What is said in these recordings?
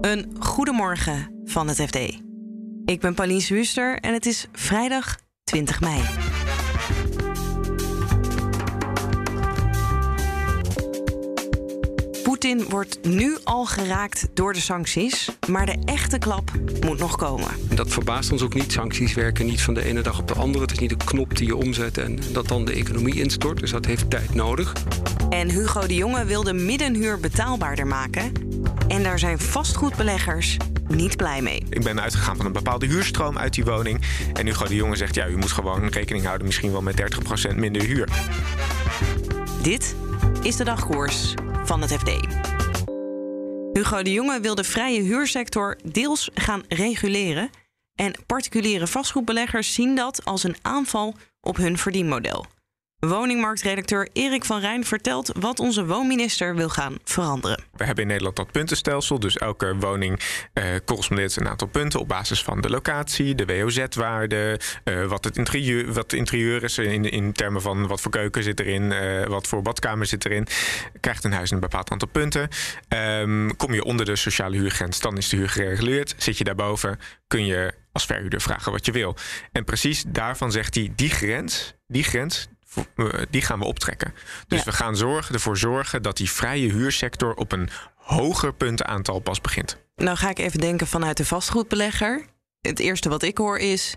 Een goedemorgen van het FD. Ik ben Pauline Huster en het is vrijdag 20 mei. Poetin wordt nu al geraakt door de sancties, maar de echte klap moet nog komen. Dat verbaast ons ook niet. Sancties werken niet van de ene dag op de andere. Het is niet een knop die je omzet en dat dan de economie instort. Dus dat heeft tijd nodig. En Hugo de Jonge wil de middenhuur betaalbaarder maken. En daar zijn vastgoedbeleggers niet blij mee. Ik ben uitgegaan van een bepaalde huurstroom uit die woning. En Hugo de Jonge zegt, ja, u moet gewoon rekening houden misschien wel met 30% minder huur. Dit is de dagkoers van het FD. Hugo de Jonge wil de vrije huursector deels gaan reguleren. En particuliere vastgoedbeleggers zien dat als een aanval op hun verdienmodel. Woningmarktredacteur Erik van Rijn vertelt wat onze woonminister wil gaan veranderen. We hebben in Nederland dat puntenstelsel. Dus elke woning eh, correspondeert een aantal punten op basis van de locatie, de WOZ-waarde, uh, wat, het interieur, wat het interieur is in, in termen van wat voor keuken zit erin, uh, wat voor badkamer zit erin. Krijgt een huis een bepaald aantal punten. Um, kom je onder de sociale huurgrens, dan is de huur gereguleerd. Zit je daarboven, kun je als verhuurder vragen wat je wil. En precies daarvan zegt hij, die grens, die grens, die gaan we optrekken. Dus ja. we gaan zorgen, ervoor zorgen dat die vrije huursector op een hoger puntenaantal pas begint. Nou ga ik even denken vanuit de vastgoedbelegger. Het eerste wat ik hoor is.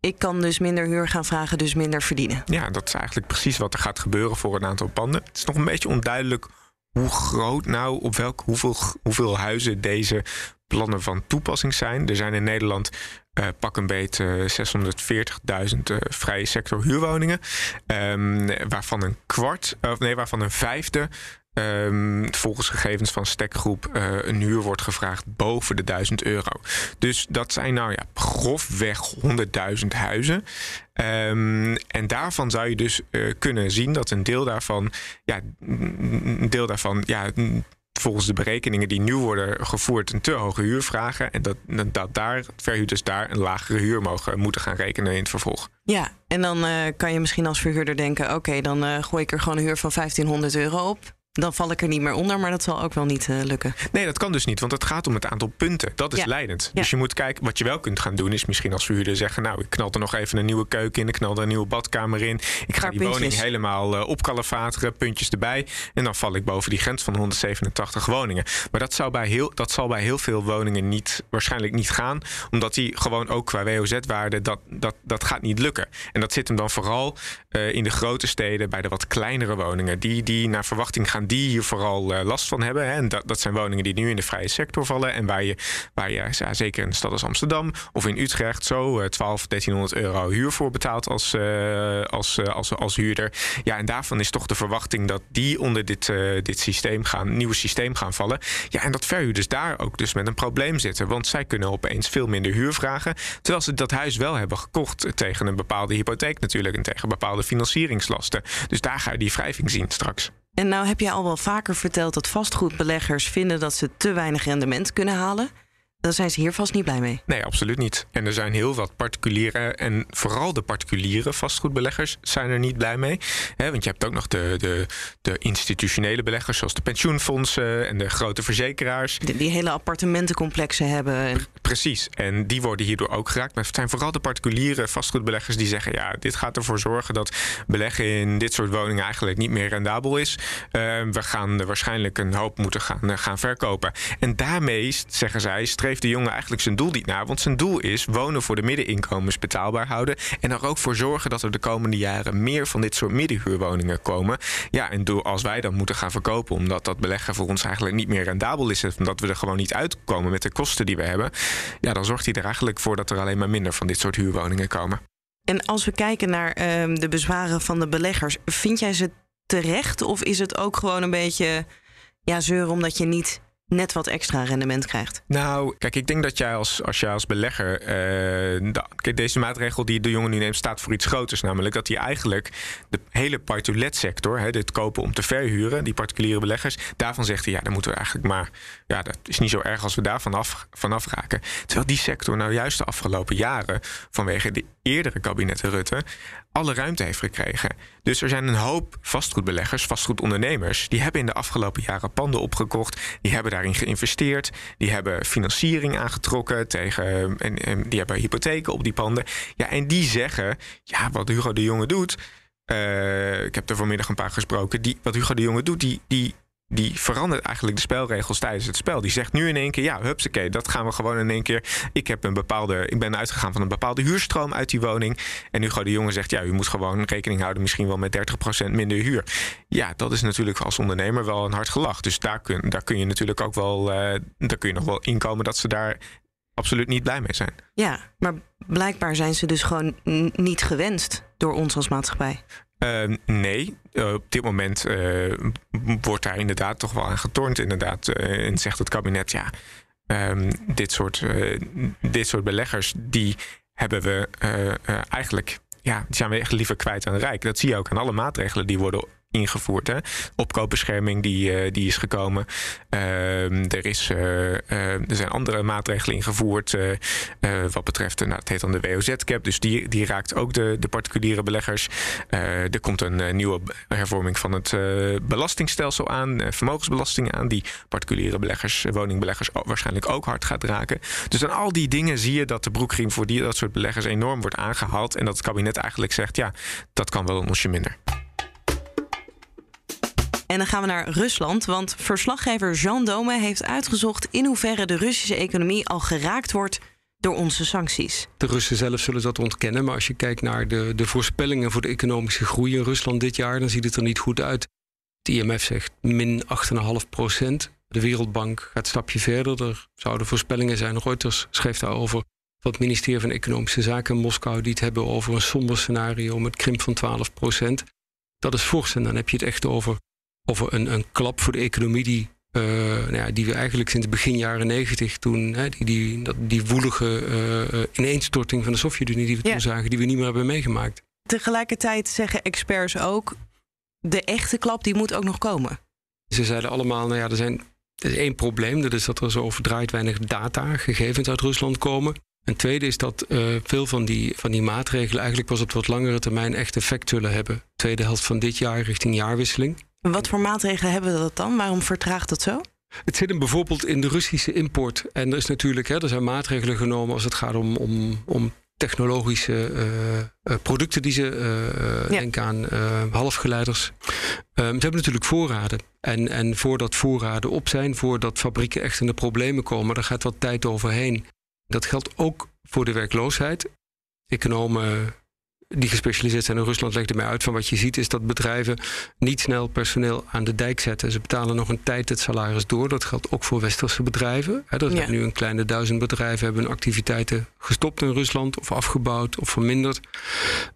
Ik kan dus minder huur gaan vragen, dus minder verdienen. Ja, dat is eigenlijk precies wat er gaat gebeuren voor een aantal panden. Het is nog een beetje onduidelijk hoe groot nou, op welk, hoeveel, hoeveel huizen deze plannen van toepassing zijn. Er zijn in Nederland uh, pak een beet uh, 640.000 uh, vrije sector huurwoningen. Um, waarvan een kwart, of nee, waarvan een vijfde. Um, volgens gegevens van Stekgroep een huur wordt gevraagd boven de 1000 euro. Dus dat zijn nou ja, grofweg 100.000 huizen. Um, en daarvan zou je dus kunnen zien dat een deel daarvan, ja, een deel daarvan, ja, volgens de berekeningen die nu worden gevoerd een te hoge huur vragen. En dat, dat daar verhuurders daar een lagere huur mogen moeten gaan rekenen in het vervolg. Ja, en dan uh, kan je misschien als verhuurder denken: oké, dan uh, gooi ik er gewoon een huur van 1500 euro op. Dan val ik er niet meer onder, maar dat zal ook wel niet uh, lukken. Nee, dat kan dus niet, want het gaat om het aantal punten. Dat is ja. leidend. Ja. Dus je moet kijken, wat je wel kunt gaan doen, is misschien als verhuurder zeggen: Nou, ik knal er nog even een nieuwe keuken in, ik knal er een nieuwe badkamer in. Ik ga die puntjes. woning helemaal uh, opkalefateren, puntjes erbij. En dan val ik boven die grens van 187 woningen. Maar dat, zou bij heel, dat zal bij heel veel woningen niet, waarschijnlijk niet gaan, omdat die gewoon ook qua WOZ-waarde, dat, dat, dat gaat niet lukken. En dat zit hem dan vooral uh, in de grote steden, bij de wat kleinere woningen, die, die naar verwachting gaan die hier vooral uh, last van hebben. Hè. En dat, dat zijn woningen die nu in de vrije sector vallen. En waar je, waar je zeker in de stad als Amsterdam of in Utrecht zo uh, 12, 1300 euro huur voor betaalt als, uh, als, als, als huurder. Ja, en daarvan is toch de verwachting dat die onder dit, dit systeem gaan, nieuwe systeem gaan vallen. Ja, en dat verhuurders daar ook dus met een probleem zitten. Want zij kunnen opeens veel minder huur vragen. Terwijl ze dat huis wel hebben gekocht tegen een bepaalde hypotheek natuurlijk. En tegen bepaalde financieringslasten. Dus daar ga je die wrijving zien straks. En nou heb je al wel vaker verteld dat vastgoedbeleggers vinden dat ze te weinig rendement kunnen halen. Dan zijn ze hier vast niet blij mee. Nee, absoluut niet. En er zijn heel wat particuliere en vooral de particuliere vastgoedbeleggers zijn er niet blij mee. He, want je hebt ook nog de, de, de institutionele beleggers, zoals de pensioenfondsen en de grote verzekeraars. Die, die hele appartementencomplexen hebben. Precies. En die worden hierdoor ook geraakt. Maar het zijn vooral de particuliere vastgoedbeleggers die zeggen: ja, dit gaat ervoor zorgen dat beleggen in dit soort woningen eigenlijk niet meer rendabel is. Uh, we gaan er waarschijnlijk een hoop moeten gaan, gaan verkopen. En daarmee, zeggen zij, streeft de jongen eigenlijk zijn doel niet naar. Want zijn doel is wonen voor de middeninkomens betaalbaar houden. En er ook voor zorgen dat er de komende jaren meer van dit soort middenhuurwoningen komen. Ja, en door, als wij dan moeten gaan verkopen, omdat dat beleggen voor ons eigenlijk niet meer rendabel is. Omdat we er gewoon niet uitkomen met de kosten die we hebben. Ja, dan zorgt hij er eigenlijk voor dat er alleen maar minder van dit soort huurwoningen komen. En als we kijken naar uh, de bezwaren van de beleggers, vind jij ze terecht? Of is het ook gewoon een beetje ja, zeuren omdat je niet net wat extra rendement krijgt? Nou, kijk, ik denk dat jij als, als jij als belegger. Uh, deze maatregel die de jongen nu neemt, staat voor iets groters. Namelijk dat hij eigenlijk de hele part sector, dit kopen om te verhuren, die particuliere beleggers, daarvan zegt hij, ja, dan moeten we eigenlijk maar. Ja, dat is niet zo erg als we daar vanaf, vanaf raken. Terwijl die sector nou juist de afgelopen jaren, vanwege de eerdere kabinetten Rutte, alle ruimte heeft gekregen. Dus er zijn een hoop vastgoedbeleggers, vastgoedondernemers, die hebben in de afgelopen jaren panden opgekocht, die hebben daarin geïnvesteerd, die hebben financiering aangetrokken tegen, en, die hebben hypotheken op die panden. Ja, en die zeggen, ja, wat Hugo de Jonge doet, uh, ik heb er vanmiddag een paar gesproken, die, wat Hugo de Jonge doet, die, die die verandert eigenlijk de spelregels tijdens het spel. Die zegt nu in één keer, ja, hupsakee, dat gaan we gewoon in één keer. Ik, heb een bepaalde, ik ben uitgegaan van een bepaalde huurstroom uit die woning. En gaat de jongen zegt, ja, u moet gewoon rekening houden misschien wel met 30% minder huur. Ja, dat is natuurlijk als ondernemer wel een hard gelach. Dus daar kun, daar kun je natuurlijk ook wel, uh, daar kun je nog wel inkomen dat ze daar absoluut niet blij mee zijn. Ja, maar blijkbaar zijn ze dus gewoon niet gewenst door ons als maatschappij. Uh, nee, op dit moment uh, wordt daar inderdaad toch wel aan getornd. Inderdaad, uh, en zegt het kabinet, ja, um, dit, soort, dit soort beleggers, die hebben we eigenlijk, ja, die zijn we echt liever kwijt aan Rijk. Dat zie je ook aan alle maatregelen die worden ingevoerd. Hè. Opkoopbescherming die, uh, die is gekomen. Uh, er, is, uh, er zijn andere maatregelen ingevoerd wat betreft, nou, het heet dan de WOZ-cap. Dus die, die raakt ook de, de particuliere beleggers. er komt een nieuwe hervorming van het belastingstelsel aan, vermogensbelasting aan, die particuliere beleggers, woningbeleggers waarschijnlijk ook hard gaat raken. Dus aan al die dingen zie je dat de broekriem voor die, dat soort beleggers enorm wordt aangehaald. En dat het kabinet eigenlijk zegt, ja, dat kan wel een onsje minder. En dan gaan we naar Rusland, want verslaggever Jean Dome heeft uitgezocht in hoeverre de Russische economie al geraakt wordt door onze sancties. De Russen zelf zullen dat ontkennen, maar als je kijkt naar de, de voorspellingen voor de economische groei in Rusland dit jaar, dan ziet het er niet goed uit. Het IMF zegt min 8,5 procent. De Wereldbank gaat een stapje verder. Er zouden voorspellingen zijn. Reuters schreef daarover dat het ministerie van Economische Zaken in Moskou die het hebben over een somber scenario met krimp van 12 procent. Dat is fors en dan heb je het echt over over een, een klap voor de economie die, uh, nou ja, die we eigenlijk sinds begin jaren negentig toen, hè, die, die, dat, die woelige uh, ineenstorting van de Sovjet-Unie die we toen zagen, die we niet meer hebben meegemaakt. Tegelijkertijd zeggen experts ook, de echte klap die moet ook nog komen. Ze zeiden allemaal, nou ja, er, zijn, er is één probleem, dat is dat er zo verdraaid weinig data, gegevens uit Rusland komen. En tweede is dat uh, veel van die, van die maatregelen eigenlijk pas op wat langere termijn echt effect zullen hebben. Tweede helft van dit jaar richting jaarwisseling. Wat voor maatregelen hebben we dat dan? Waarom vertraagt dat zo? Het zit hem bijvoorbeeld in de Russische import. En er, is natuurlijk, hè, er zijn maatregelen genomen als het gaat om, om, om technologische uh, producten die ze uh, ja. denken aan halfgeleiders. Um, ze hebben natuurlijk voorraden. En, en voordat voorraden op zijn, voordat fabrieken echt in de problemen komen, daar gaat wat tijd overheen. Dat geldt ook voor de werkloosheid. Economen die gespecialiseerd zijn in Rusland legden mij uit van wat je ziet is dat bedrijven niet snel personeel aan de dijk zetten. Ze betalen nog een tijd het salaris door. Dat geldt ook voor westerse bedrijven. dat ja. nu een kleine duizend bedrijven hebben hun activiteiten gestopt in Rusland of afgebouwd of verminderd.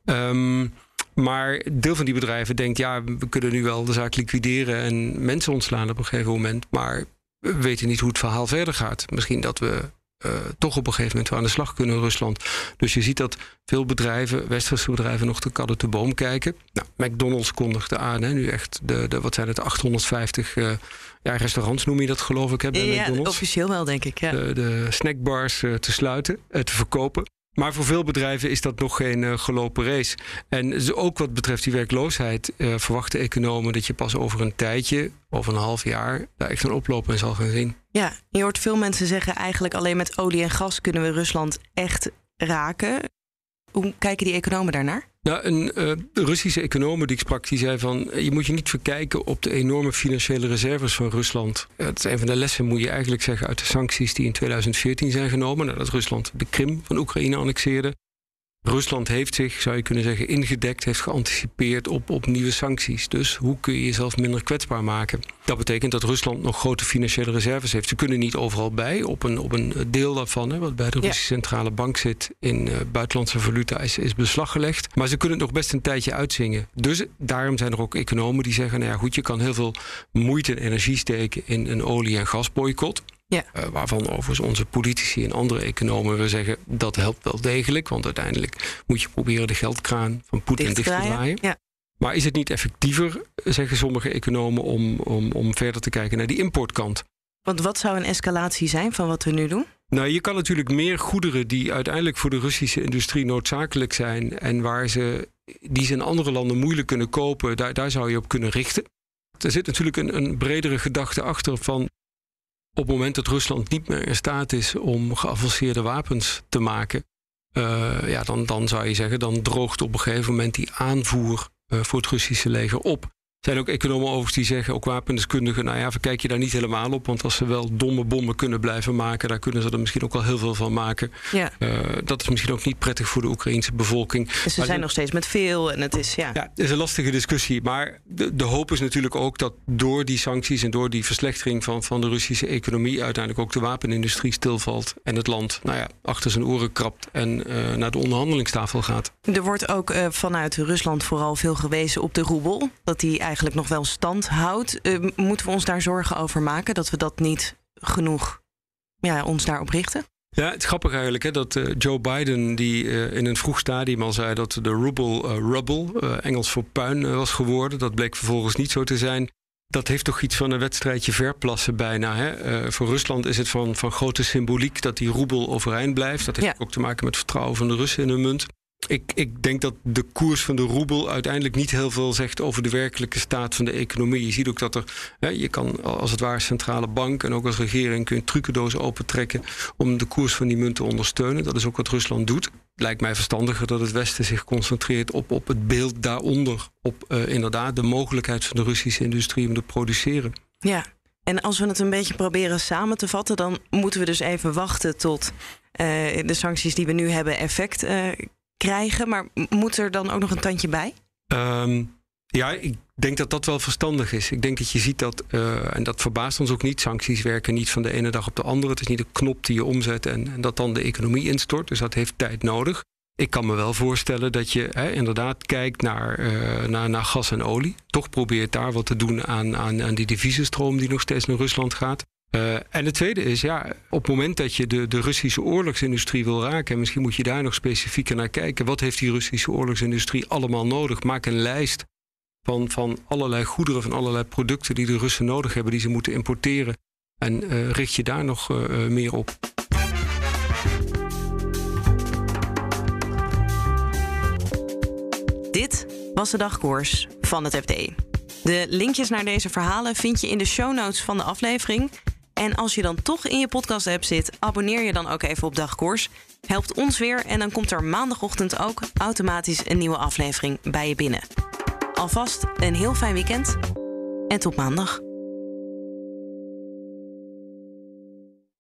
Um, maar deel van die bedrijven denkt, ja, we kunnen nu wel de zaak liquideren en mensen ontslaan op een gegeven moment. Maar we weten niet hoe het verhaal verder gaat. Misschien dat we uh, toch op een gegeven moment weer aan de slag kunnen in Rusland. Dus je ziet dat veel bedrijven, westerse bedrijven, nog de kadden te boom kijken. Nou, McDonald's kondigde aan, hè, nu echt de, de, wat zijn het, 850 uh, eh, ja, restaurants noem je dat geloof ik, hè, bij ja, McDonald's. officieel wel denk ik, ja. De, de snackbars uh, te sluiten, te verkopen. Maar voor veel bedrijven is dat nog geen uh, gelopen race. En ook wat betreft die werkloosheid uh, verwachten economen dat je pas over een tijdje, over een half jaar, daar echt een oplopen in zal gaan zien. Ja, je hoort veel mensen zeggen eigenlijk alleen met olie en gas kunnen we Rusland echt raken. Hoe kijken die economen daarnaar? Nou, een uh, Russische econoom die ik sprak, die zei van... je moet je niet verkijken op de enorme financiële reserves van Rusland. Uh, dat is een van de lessen, moet je eigenlijk zeggen... uit de sancties die in 2014 zijn genomen... nadat Rusland de Krim van Oekraïne annexeerde. Rusland heeft zich, zou je kunnen zeggen, ingedekt, heeft geanticipeerd op, op nieuwe sancties. Dus hoe kun je jezelf minder kwetsbaar maken? Dat betekent dat Rusland nog grote financiële reserves heeft. Ze kunnen niet overal bij. Op een, op een deel daarvan, hè, wat bij de Russische Centrale Bank zit in uh, buitenlandse valuta, is, is beslag gelegd. Maar ze kunnen het nog best een tijdje uitzingen. Dus daarom zijn er ook economen die zeggen: nou ja, goed, je kan heel veel moeite en energie steken in een olie- en gasboycott. Ja. Uh, waarvan overigens onze politici en andere economen zeggen dat helpt wel degelijk. Want uiteindelijk moet je proberen de geldkraan van Poetin dicht, dicht te draaien. Ja. Maar is het niet effectiever, zeggen sommige economen, om, om, om verder te kijken naar die importkant? Want wat zou een escalatie zijn van wat we nu doen? Nou, je kan natuurlijk meer goederen die uiteindelijk voor de Russische industrie noodzakelijk zijn en waar ze die ze in andere landen moeilijk kunnen kopen, daar, daar zou je op kunnen richten. Er zit natuurlijk een, een bredere gedachte achter van op het moment dat Rusland niet meer in staat is om geavanceerde wapens te maken, uh, ja, dan, dan zou je zeggen, dan droogt op een gegeven moment die aanvoer uh, voor het Russische leger op. Er zijn ook economen overigens die zeggen, ook wapendeskundigen, nou ja, verkijk je daar niet helemaal op. Want als ze wel domme bommen kunnen blijven maken, daar kunnen ze er misschien ook al heel veel van maken. Ja. Uh, dat is misschien ook niet prettig voor de Oekraïnse bevolking. Dus ze zijn nog steeds met veel en het is, ja. Ja, het is een lastige discussie. Maar de, de hoop is natuurlijk ook dat door die sancties en door die verslechtering van, van de Russische economie uiteindelijk ook de wapenindustrie stilvalt. En het land, nou ja, achter zijn oren krapt en uh, naar de onderhandelingstafel gaat. Er wordt ook uh, vanuit Rusland vooral veel gewezen op de roebel. Dat die eigenlijk nog wel stand houdt. Uh, moeten we ons daar zorgen over maken dat we dat niet genoeg ja, ons daarop richten? Ja, het is grappig eigenlijk hè, dat uh, Joe Biden, die uh, in een vroeg stadium al zei dat de ruble, rubble, Engels voor puin, was geworden. Dat bleek vervolgens niet zo te zijn. Dat heeft toch iets van een wedstrijdje verplassen bijna. Hè? voor Rusland is het van, van grote symboliek dat die roebel overeind blijft. Dat heeft ja. ook te maken met het vertrouwen van de Russen in hun munt. Ik, ik, denk dat de koers van de roebel uiteindelijk niet heel veel zegt over de werkelijke staat van de economie. Je ziet ook dat er, hè, je kan als het ware centrale bank en ook als regering kun je trucendozen opentrekken om de koers van die munt te ondersteunen. Dat is ook wat Rusland doet. Lijkt mij verstandiger dat het Westen zich concentreert op, op het beeld daaronder. Op uh, inderdaad de mogelijkheid van de Russische industrie om te produceren. Ja, en als we het een beetje proberen samen te vatten, dan moeten we dus even wachten tot uh, de sancties die we nu hebben effect uh, krijgen. Maar moet er dan ook nog een tandje bij? Um, ja, ik denk dat dat wel verstandig is. Ik denk dat je ziet dat, uh, en dat verbaast ons ook niet, sancties werken niet van de ene dag op de andere. Het is niet een knop die je omzet en, dat dan de economie instort. Dus dat heeft tijd nodig. Ik kan me wel voorstellen dat je hè, inderdaad kijkt naar, uh, naar, naar gas en olie. Toch probeert daar wat te doen aan, aan, aan die devisenstroom die nog steeds naar Rusland gaat. Uh, en het tweede is, ja, op het moment dat je de, de Russische oorlogsindustrie wil raken, en misschien moet je daar nog specifieker naar kijken, wat heeft die Russische oorlogsindustrie allemaal nodig? Maak een lijst van, van allerlei goederen, van allerlei producten die de Russen nodig hebben, die ze moeten importeren. En uh, richt je daar nog uh, meer op. Dit was de dagkoers van het FD. De linkjes naar deze verhalen vind je in de show notes van de aflevering. En als je dan toch in je podcast-app zit, abonneer je dan ook even op Dagkoers. Helpt ons weer en dan komt er maandagochtend ook automatisch een nieuwe aflevering bij je binnen. Alvast een heel fijn weekend en tot maandag.